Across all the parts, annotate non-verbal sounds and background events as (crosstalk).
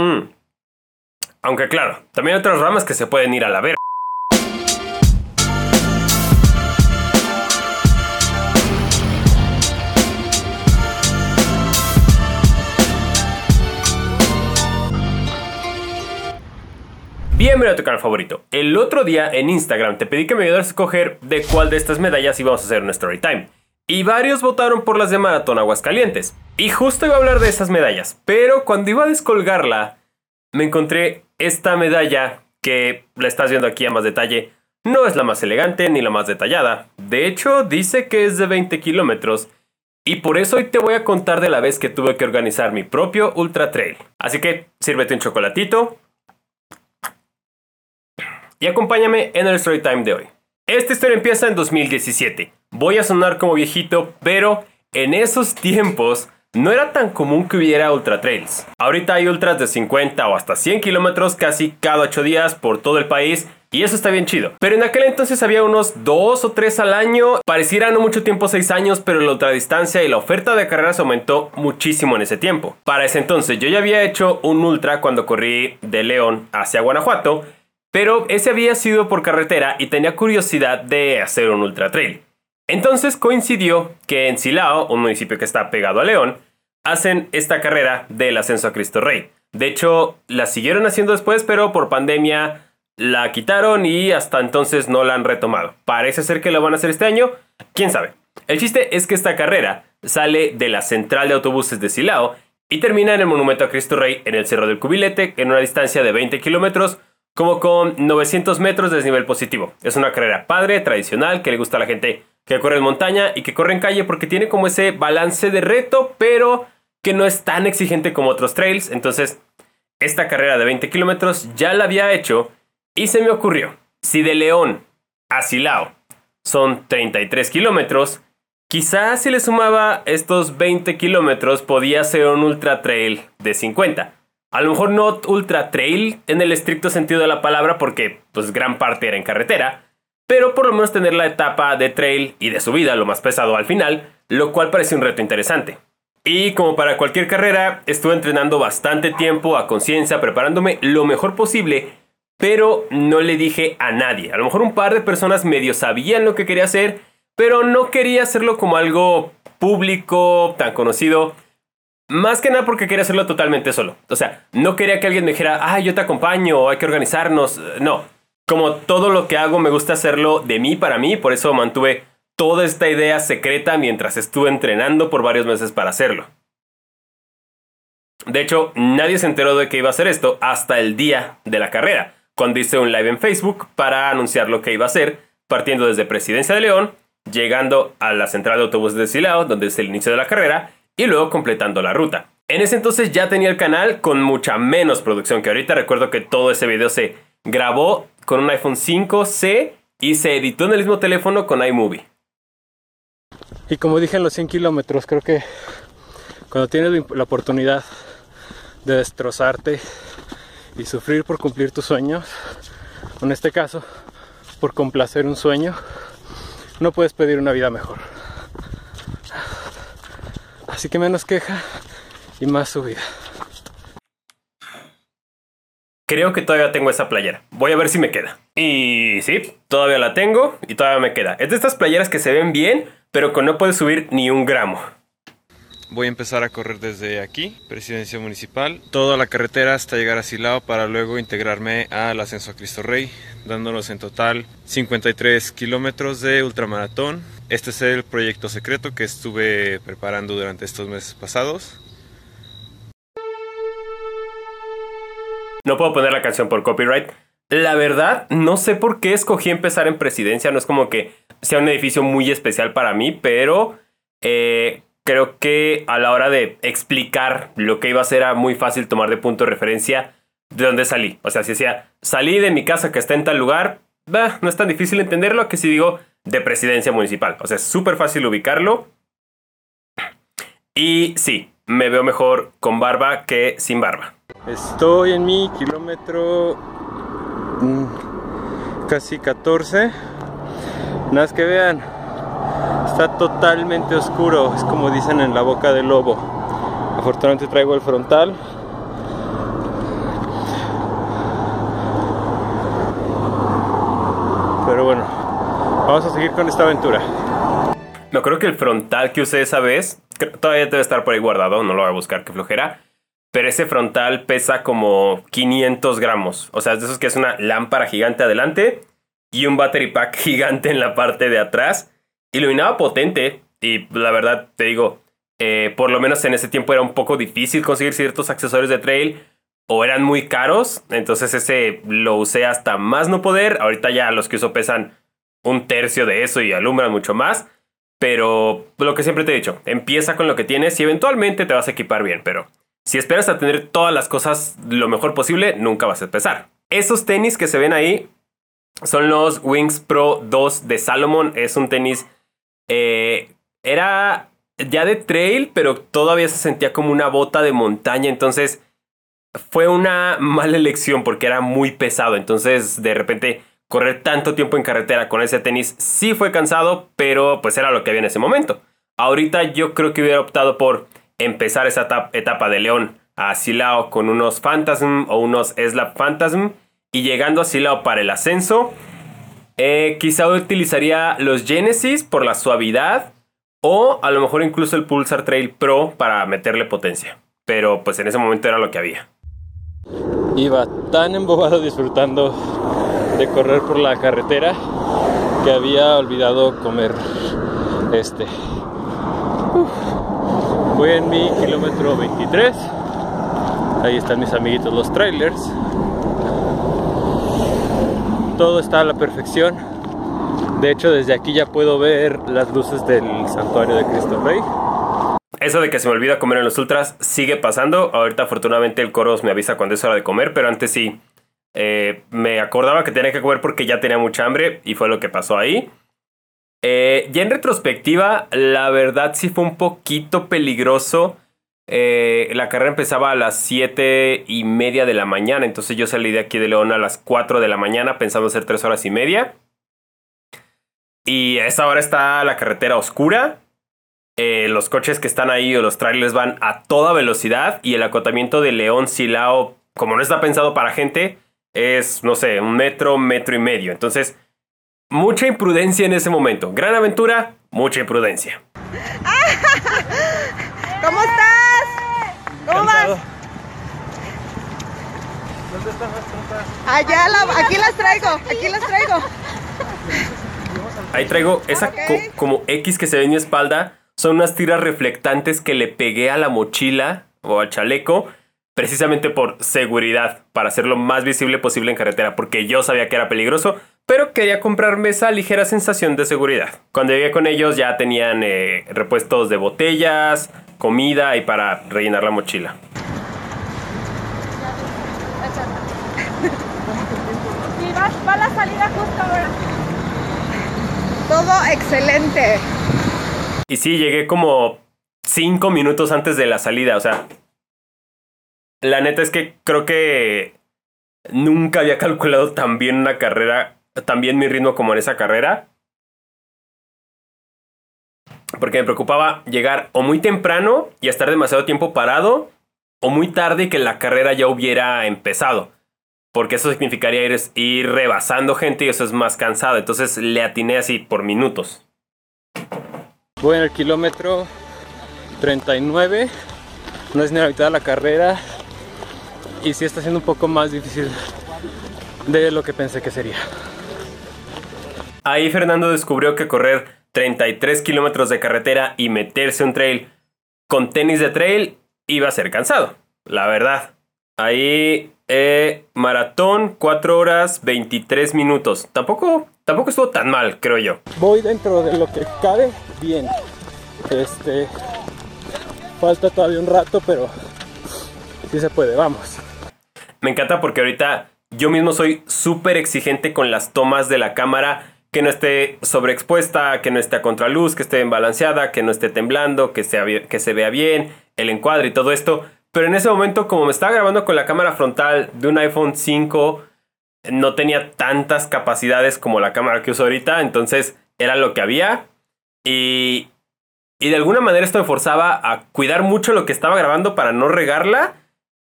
Mm. Aunque claro, también hay otras ramas que se pueden ir a la verga. Bienvenido a tu canal favorito. El otro día en Instagram te pedí que me ayudaras a escoger de cuál de estas medallas íbamos a hacer un story time. Y varios votaron por las de Maratón Aguascalientes. Y justo iba a hablar de esas medallas, pero cuando iba a descolgarla, me encontré esta medalla que la estás viendo aquí a más detalle. No es la más elegante ni la más detallada. De hecho, dice que es de 20 kilómetros. Y por eso hoy te voy a contar de la vez que tuve que organizar mi propio ultra trail. Así que sírvete un chocolatito, y acompáñame en el story time de hoy. Esta historia empieza en 2017. Voy a sonar como viejito, pero en esos tiempos no era tan común que hubiera ultra trails. Ahorita hay ultras de 50 o hasta 100 kilómetros casi cada 8 días por todo el país y eso está bien chido. Pero en aquel entonces había unos 2 o 3 al año. Pareciera no mucho tiempo 6 años, pero la ultradistancia y la oferta de carreras aumentó muchísimo en ese tiempo. Para ese entonces yo ya había hecho un ultra cuando corrí de León hacia Guanajuato pero ese había sido por carretera y tenía curiosidad de hacer un ultra trail. Entonces coincidió que en Silao, un municipio que está pegado a León, hacen esta carrera del ascenso a Cristo Rey. De hecho, la siguieron haciendo después, pero por pandemia la quitaron y hasta entonces no la han retomado. Parece ser que lo van a hacer este año, quién sabe. El chiste es que esta carrera sale de la central de autobuses de Silao y termina en el monumento a Cristo Rey en el Cerro del Cubilete en una distancia de 20 kilómetros como con 900 metros de desnivel positivo. Es una carrera padre, tradicional, que le gusta a la gente que corre en montaña y que corre en calle porque tiene como ese balance de reto, pero que no es tan exigente como otros trails. Entonces, esta carrera de 20 kilómetros ya la había hecho y se me ocurrió, si de León a Silao son 33 kilómetros, quizás si le sumaba estos 20 kilómetros podía ser un ultra trail de 50. A lo mejor no ultra trail en el estricto sentido de la palabra porque pues gran parte era en carretera, pero por lo menos tener la etapa de trail y de subida lo más pesado al final, lo cual parece un reto interesante. Y como para cualquier carrera, estuve entrenando bastante tiempo a conciencia, preparándome lo mejor posible, pero no le dije a nadie. A lo mejor un par de personas medio sabían lo que quería hacer, pero no quería hacerlo como algo público, tan conocido. Más que nada porque quería hacerlo totalmente solo. O sea, no quería que alguien me dijera, ah, yo te acompaño, hay que organizarnos. No. Como todo lo que hago, me gusta hacerlo de mí para mí, por eso mantuve toda esta idea secreta mientras estuve entrenando por varios meses para hacerlo. De hecho, nadie se enteró de que iba a hacer esto hasta el día de la carrera, cuando hice un live en Facebook para anunciar lo que iba a hacer, partiendo desde Presidencia de León, llegando a la central de autobuses de Silao, donde es el inicio de la carrera, y luego completando la ruta. En ese entonces ya tenía el canal con mucha menos producción que ahorita. Recuerdo que todo ese video se grabó con un iPhone 5C y se editó en el mismo teléfono con iMovie. Y como dije en los 100 kilómetros, creo que cuando tienes la oportunidad de destrozarte y sufrir por cumplir tus sueños, en este caso, por complacer un sueño, no puedes pedir una vida mejor. Así que menos queja y más subida. Creo que todavía tengo esa playera. Voy a ver si me queda. Y sí, todavía la tengo y todavía me queda. Es de estas playeras que se ven bien, pero que no puedes subir ni un gramo. Voy a empezar a correr desde aquí, Presidencia Municipal, toda la carretera hasta llegar a Silao para luego integrarme al ascenso a Cristo Rey, dándonos en total 53 kilómetros de ultramaratón este es el proyecto secreto que estuve preparando durante estos meses pasados. No puedo poner la canción por copyright. La verdad, no sé por qué escogí empezar en presidencia. No es como que sea un edificio muy especial para mí, pero eh, creo que a la hora de explicar lo que iba a ser era muy fácil tomar de punto de referencia de dónde salí. O sea, si decía, salí de mi casa que está en tal lugar, no es tan difícil entenderlo que si digo, de presidencia municipal. O sea, es súper fácil ubicarlo. Y sí, me veo mejor con barba que sin barba. Estoy en mi kilómetro mm, casi 14. Nada más que vean, está totalmente oscuro, es como dicen en la boca del lobo. Afortunadamente traigo el frontal. Pero bueno, vamos a seguir con esta aventura. No creo que el frontal que usé esa vez, todavía debe estar por ahí guardado, no lo voy a buscar, que flojera pero ese frontal pesa como 500 gramos. O sea, es de esos que es una lámpara gigante adelante y un battery pack (laughs) gigante en la parte de atrás. Iluminaba potente y la verdad te digo, eh, por lo menos en ese tiempo era un poco difícil conseguir ciertos accesorios de trail o eran muy caros. Entonces ese lo usé hasta más no poder. Ahorita ya los que uso pesan un tercio de eso y alumbran mucho más. Pero lo que siempre te he dicho, empieza con lo que tienes y eventualmente te vas a equipar bien, pero si esperas a tener todas las cosas lo mejor posible, nunca vas a empezar. Esos tenis que se ven ahí son los Wings Pro 2 de Salomon. Es un tenis... Eh, era ya de trail, pero todavía se sentía como una bota de montaña. Entonces fue una (laughs) mala elección porque era muy pesado. Entonces de repente correr tanto tiempo en carretera con ese tenis sí fue cansado, pero pues era lo que había en ese momento. Ahorita yo creo que hubiera optado por empezar esa etapa de León a Silao con unos Phantasm o unos Slap Phantasm y llegando a Silao para el ascenso. Eh, quizá utilizaría los Genesis por la suavidad o a lo mejor incluso el Pulsar Trail Pro para meterle potencia. Pero pues en ese momento era lo que había. Iba tan embobado disfrutando de correr por la carretera que había olvidado comer este. Voy en mi kilómetro 23. Ahí están mis amiguitos los trailers. Todo está a la perfección. De hecho, desde aquí ya puedo ver las luces del santuario de Cristo Rey. Eso de que se me olvida comer en los ultras sigue pasando. Ahorita afortunadamente el Coros me avisa cuando es hora de comer, pero antes sí eh, me acordaba que tenía que comer porque ya tenía mucha hambre y fue lo que pasó ahí. Eh, ya en retrospectiva, la verdad sí fue un poquito peligroso. Eh, la carrera empezaba a las 7 y media de la mañana, entonces yo salí de aquí de León a las 4 de la mañana pensando hacer 3 horas y media. Y a esa hora está la carretera oscura. los coches que están ahí o los trailers van a toda velocidad y el acotamiento de León Silao, como no está pensado para gente, es, no sé, un metro, metro y medio. Entonces, mucha imprudencia en ese momento. Gran aventura, mucha imprudencia. (laughs) ¿Cómo estás? ¿Cómo vas? ¿Dónde están las Allá, aquí las traigo, aquí las traigo. Ahí traigo esa como X que se ve en mi espalda. Son unas tiras reflectantes que le pegué a la mochila o al chaleco precisamente por seguridad, para hacer lo más visible posible en carretera, porque yo sabía que era peligroso, pero quería comprarme esa ligera sensación de seguridad. Cuando llegué con ellos ya tenían eh, repuestos de botellas, comida y para rellenar la mochila. va la salida justo ahora. Todo excelente. Y sí, llegué como cinco minutos antes de la salida, o sea, la neta es que creo que nunca había (laughs) calculado tan bien una carrera, tan bien mi ritmo como en esa carrera. Porque me preocupaba llegar o muy temprano y estar demasiado tiempo parado, o muy tarde que la carrera ya hubiera empezado. Porque eso significaría ir, ir rebasando gente y eso es más cansado. Entonces le atiné así por minutos. Voy en el kilómetro 39. No es ni la mitad de la carrera y sí está siendo un poco más difícil de lo que pensé que sería. Ahí Fernando descubrió que correr 33 kilómetros de carretera y meterse un trail con tenis de trail iba a ser cansado, la verdad. Ahí eh, maratón 4 horas 23 minutos. Tampoco, tampoco estuvo tan mal, creo yo. Voy dentro de lo que cabe bien. Este falta todavía un rato, pero sí se puede, vamos. Me encanta porque ahorita yo mismo soy súper exigente con las tomas de la cámara. Que no esté sobreexpuesta, que no esté a contraluz, que esté balanceada, que no esté temblando, que, sea, que se vea bien, el encuadre y todo esto. Pero en ese momento, como me estaba grabando con la cámara frontal de un iPhone 5, no tenía tantas capacidades como la cámara que uso ahorita. Entonces era lo que había. Y, y de alguna manera esto me forzaba a cuidar mucho lo que estaba grabando para no regarla.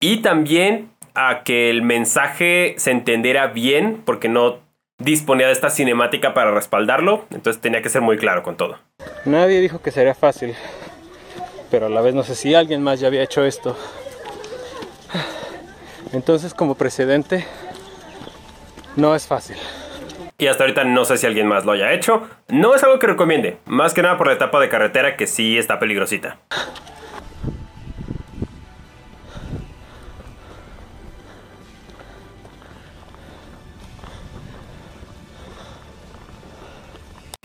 Y también a que el mensaje se entendiera bien, porque no, disponía de esta cinemática para respaldarlo, entonces tenía que ser muy claro con todo. Nadie dijo que sería fácil, pero a la vez no sé si alguien más ya había hecho esto. Entonces como precedente, no es fácil. Y hasta ahorita no sé si alguien más lo haya hecho. No es algo que recomiende, más que nada por la etapa de carretera que sí está peligrosita.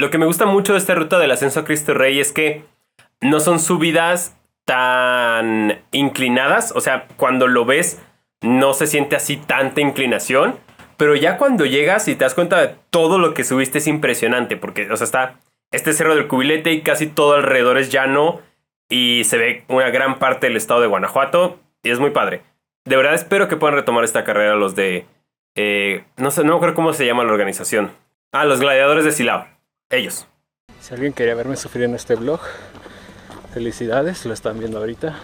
Lo que me gusta mucho de esta ruta del ascenso a Cristo Rey es que no son subidas tan inclinadas. O sea, cuando lo ves, no se siente así tanta inclinación. Pero ya cuando llegas y te das cuenta de todo lo que subiste es impresionante. Porque, o sea, está este cerro del cubilete y casi todo alrededor es llano. Y se ve una gran parte del estado de Guanajuato. Y es muy padre. De verdad espero que puedan retomar esta carrera los de... eh, no sé, no acuerdo cómo se llama la organización. Ah, los gladiadores de Silao. Ellos. Si alguien quería verme sufrir en este vlog, felicidades, lo están viendo ahorita.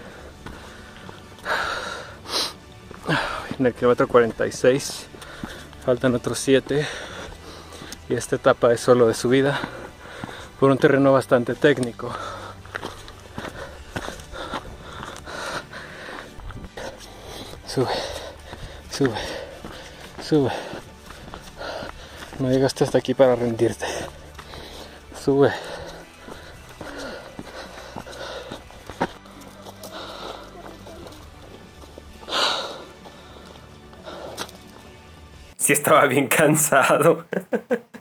En el kilómetro 46 faltan otros 7 y esta etapa es solo de subida por un terreno bastante técnico. Sube, sube, sube. No llegaste hasta aquí para rendirte. Sube. sí estaba bien cansado.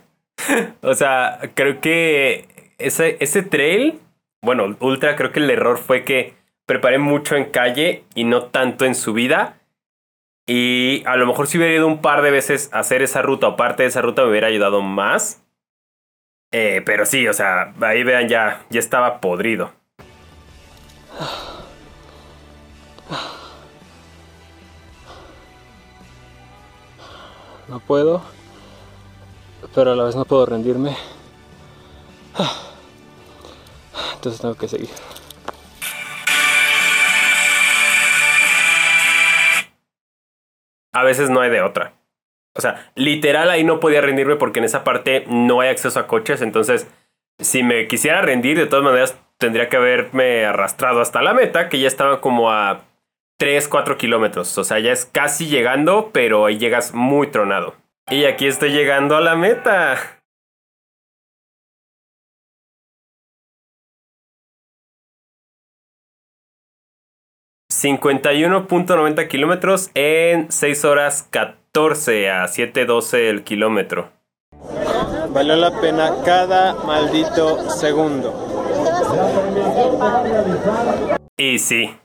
(laughs) o sea, creo que ese, ese trail, bueno, ultra, creo que el error fue que preparé mucho en calle y no tanto en subida. Y a lo mejor si hubiera ido un par de veces a hacer esa ruta o parte de esa ruta me hubiera ayudado más. Eh, pero sí, o sea, ahí vean ya, ya estaba podrido. No puedo, pero a la vez no puedo rendirme. Entonces tengo que seguir. A veces no hay de otra. O sea, literal ahí no podía rendirme porque en esa parte no hay acceso a coches. Entonces, si me quisiera rendir, de todas maneras tendría que haberme arrastrado hasta la meta, que ya estaba como a 3, 4 kilómetros. O sea, ya es casi llegando, pero ahí llegas muy tronado. Y aquí estoy llegando a la meta. ...51.90 kilómetros en 6 horas 14 a 7.12 el kilómetro. Valió la pena cada maldito segundo. Y sí,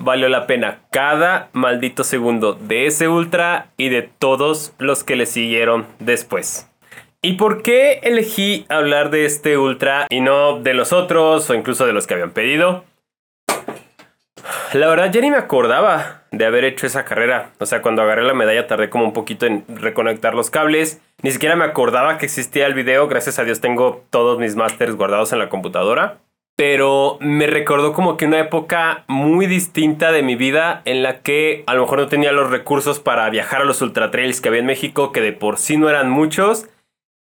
valió la pena cada maldito segundo de ese ultra y de todos los que le siguieron después. ¿Y por qué elegí hablar de este ultra y no de los otros o incluso de los que habían pedido? La verdad ya ni me acordaba de haber hecho esa carrera. O sea, cuando agarré la medalla tardé como un poquito en reconectar los cables. Ni siquiera me acordaba que existía el video. Gracias a Dios tengo todos mis masters guardados en la computadora pero me recordó como que una época muy distinta de mi vida en la que a lo mejor no tenía los recursos para viajar a los ultra trails que había en México, que de por sí no eran muchos,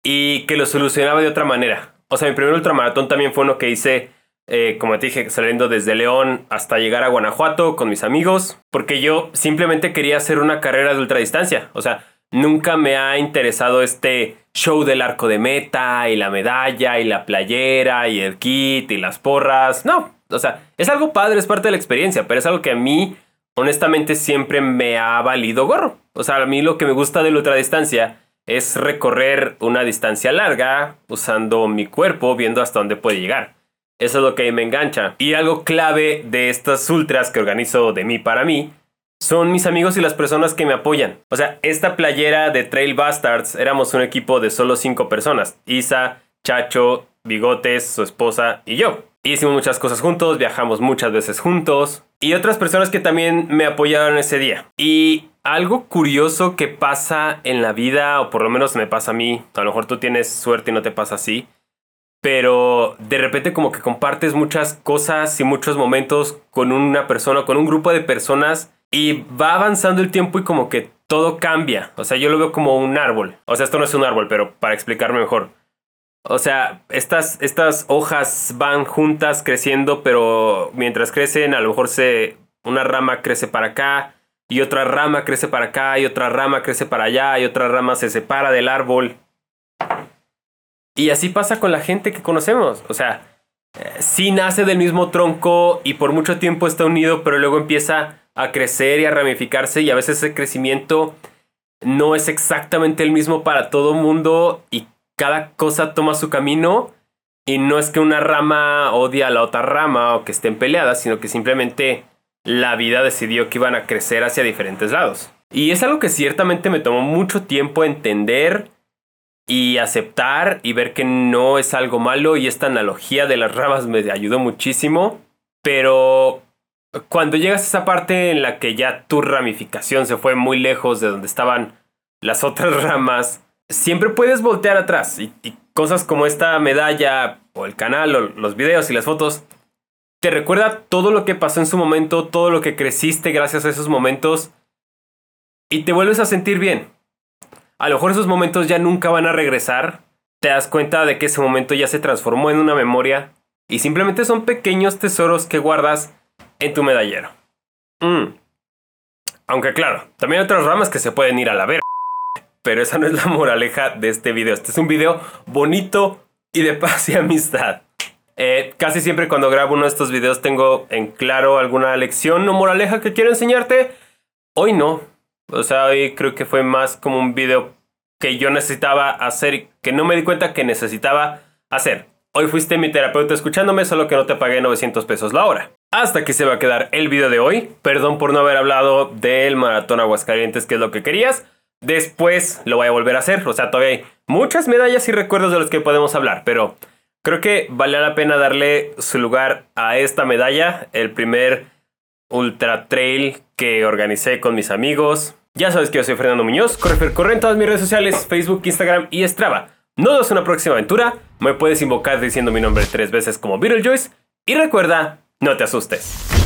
y que lo solucionaba de otra manera. O sea, mi primer ultramaratón también fue uno que hice, eh, como te dije, saliendo desde León hasta llegar a Guanajuato con mis amigos, porque yo simplemente quería hacer una carrera de ultradistancia. O sea, nunca me ha interesado este show del arco de meta y la medalla y la playera y el kit y las porras. No, o sea, es algo padre, es parte de la experiencia, pero es algo que a mí honestamente siempre me ha valido gorro. O sea, a mí lo que me gusta de la ultradistancia es recorrer una distancia larga usando mi cuerpo, viendo hasta dónde puede llegar. Eso es lo que me engancha. Y algo clave de estas ultras que organizo de mí para mí son mis amigos y las personas que me apoyan. O sea, esta playera de Trail Bastards éramos un equipo de solo cinco personas. Isa, Chacho, Bigotes, su esposa y yo. Hicimos muchas cosas juntos, viajamos muchas veces juntos. Y otras personas que también me apoyaron ese día. Y algo curioso que pasa en la vida, o por lo menos me pasa a mí, a lo mejor tú tienes suerte y no te pasa así, pero de repente como que compartes muchas cosas y muchos momentos con una persona, con un grupo de personas y va avanzando el tiempo y como que todo cambia. O sea, yo lo veo como un árbol. O sea, esto no es un árbol, pero para explicarme mejor. O sea, estas, estas hojas van juntas creciendo, pero mientras crecen, a lo mejor se, una rama crece para acá, y otra rama crece para acá, y otra rama crece para allá, y otra rama se separa del árbol. Y así pasa con la gente que conocemos. O sea, eh, sí nace del mismo tronco y por mucho tiempo está unido, pero luego empieza a crecer y a ramificarse y a veces ese crecimiento no es exactamente el mismo para todo mundo y cada cosa toma su camino y no es que una rama odie a la otra rama o que estén peleadas, sino que simplemente la vida decidió que iban a crecer hacia diferentes lados. Y es algo que ciertamente me tomó mucho tiempo entender y aceptar y ver que no es algo malo y esta analogía de las ramas me ayudó muchísimo, pero cuando llegas a esa parte en la que ya tu ramificación se fue muy lejos de donde estaban las otras (laughs) ramas, siempre puedes voltear atrás y, cosas como esta medalla o el canal o los videos y las fotos te recuerda todo lo que pasó en su momento, todo lo que creciste gracias a esos momentos y te vuelves a sentir bien. A lo mejor esos momentos ya nunca van a regresar, te das cuenta de que ese momento ya se transformó en una memoria y simplemente son pequeños tesoros que guardas en tu medallero. Mm. Aunque claro, también hay otras ramas que se pueden ir a la ver. Pero esa no es la moraleja de este video. Este es un video bonito y de paz y amistad. Eh, casi siempre cuando grabo uno de estos videos tengo en claro alguna lección o moraleja que quiero enseñarte. Hoy no. O sea, hoy creo que fue más como un video que yo necesitaba hacer, que no me di cuenta que necesitaba hacer. Hoy fuiste mi terapeuta escuchándome, solo que no te pagué 900 pesos la hora. Hasta aquí se va a quedar el video de hoy. Perdón por no haber hablado del maratón Aguascalientes, que es lo que querías. Después lo voy a volver a hacer. O sea, todavía hay muchas medallas y recuerdos de los que podemos hablar. Pero creo que vale la pena darle su lugar a esta medalla. El primer ultra trail que organicé con mis amigos. Ya sabes que yo soy Fernando Muñoz. Corre, corre en todas mis redes sociales, Facebook, Instagram y Strava. No das una próxima aventura. Me puedes invocar diciendo mi nombre tres veces como Beetlejuice. Y recuerda no te asustes.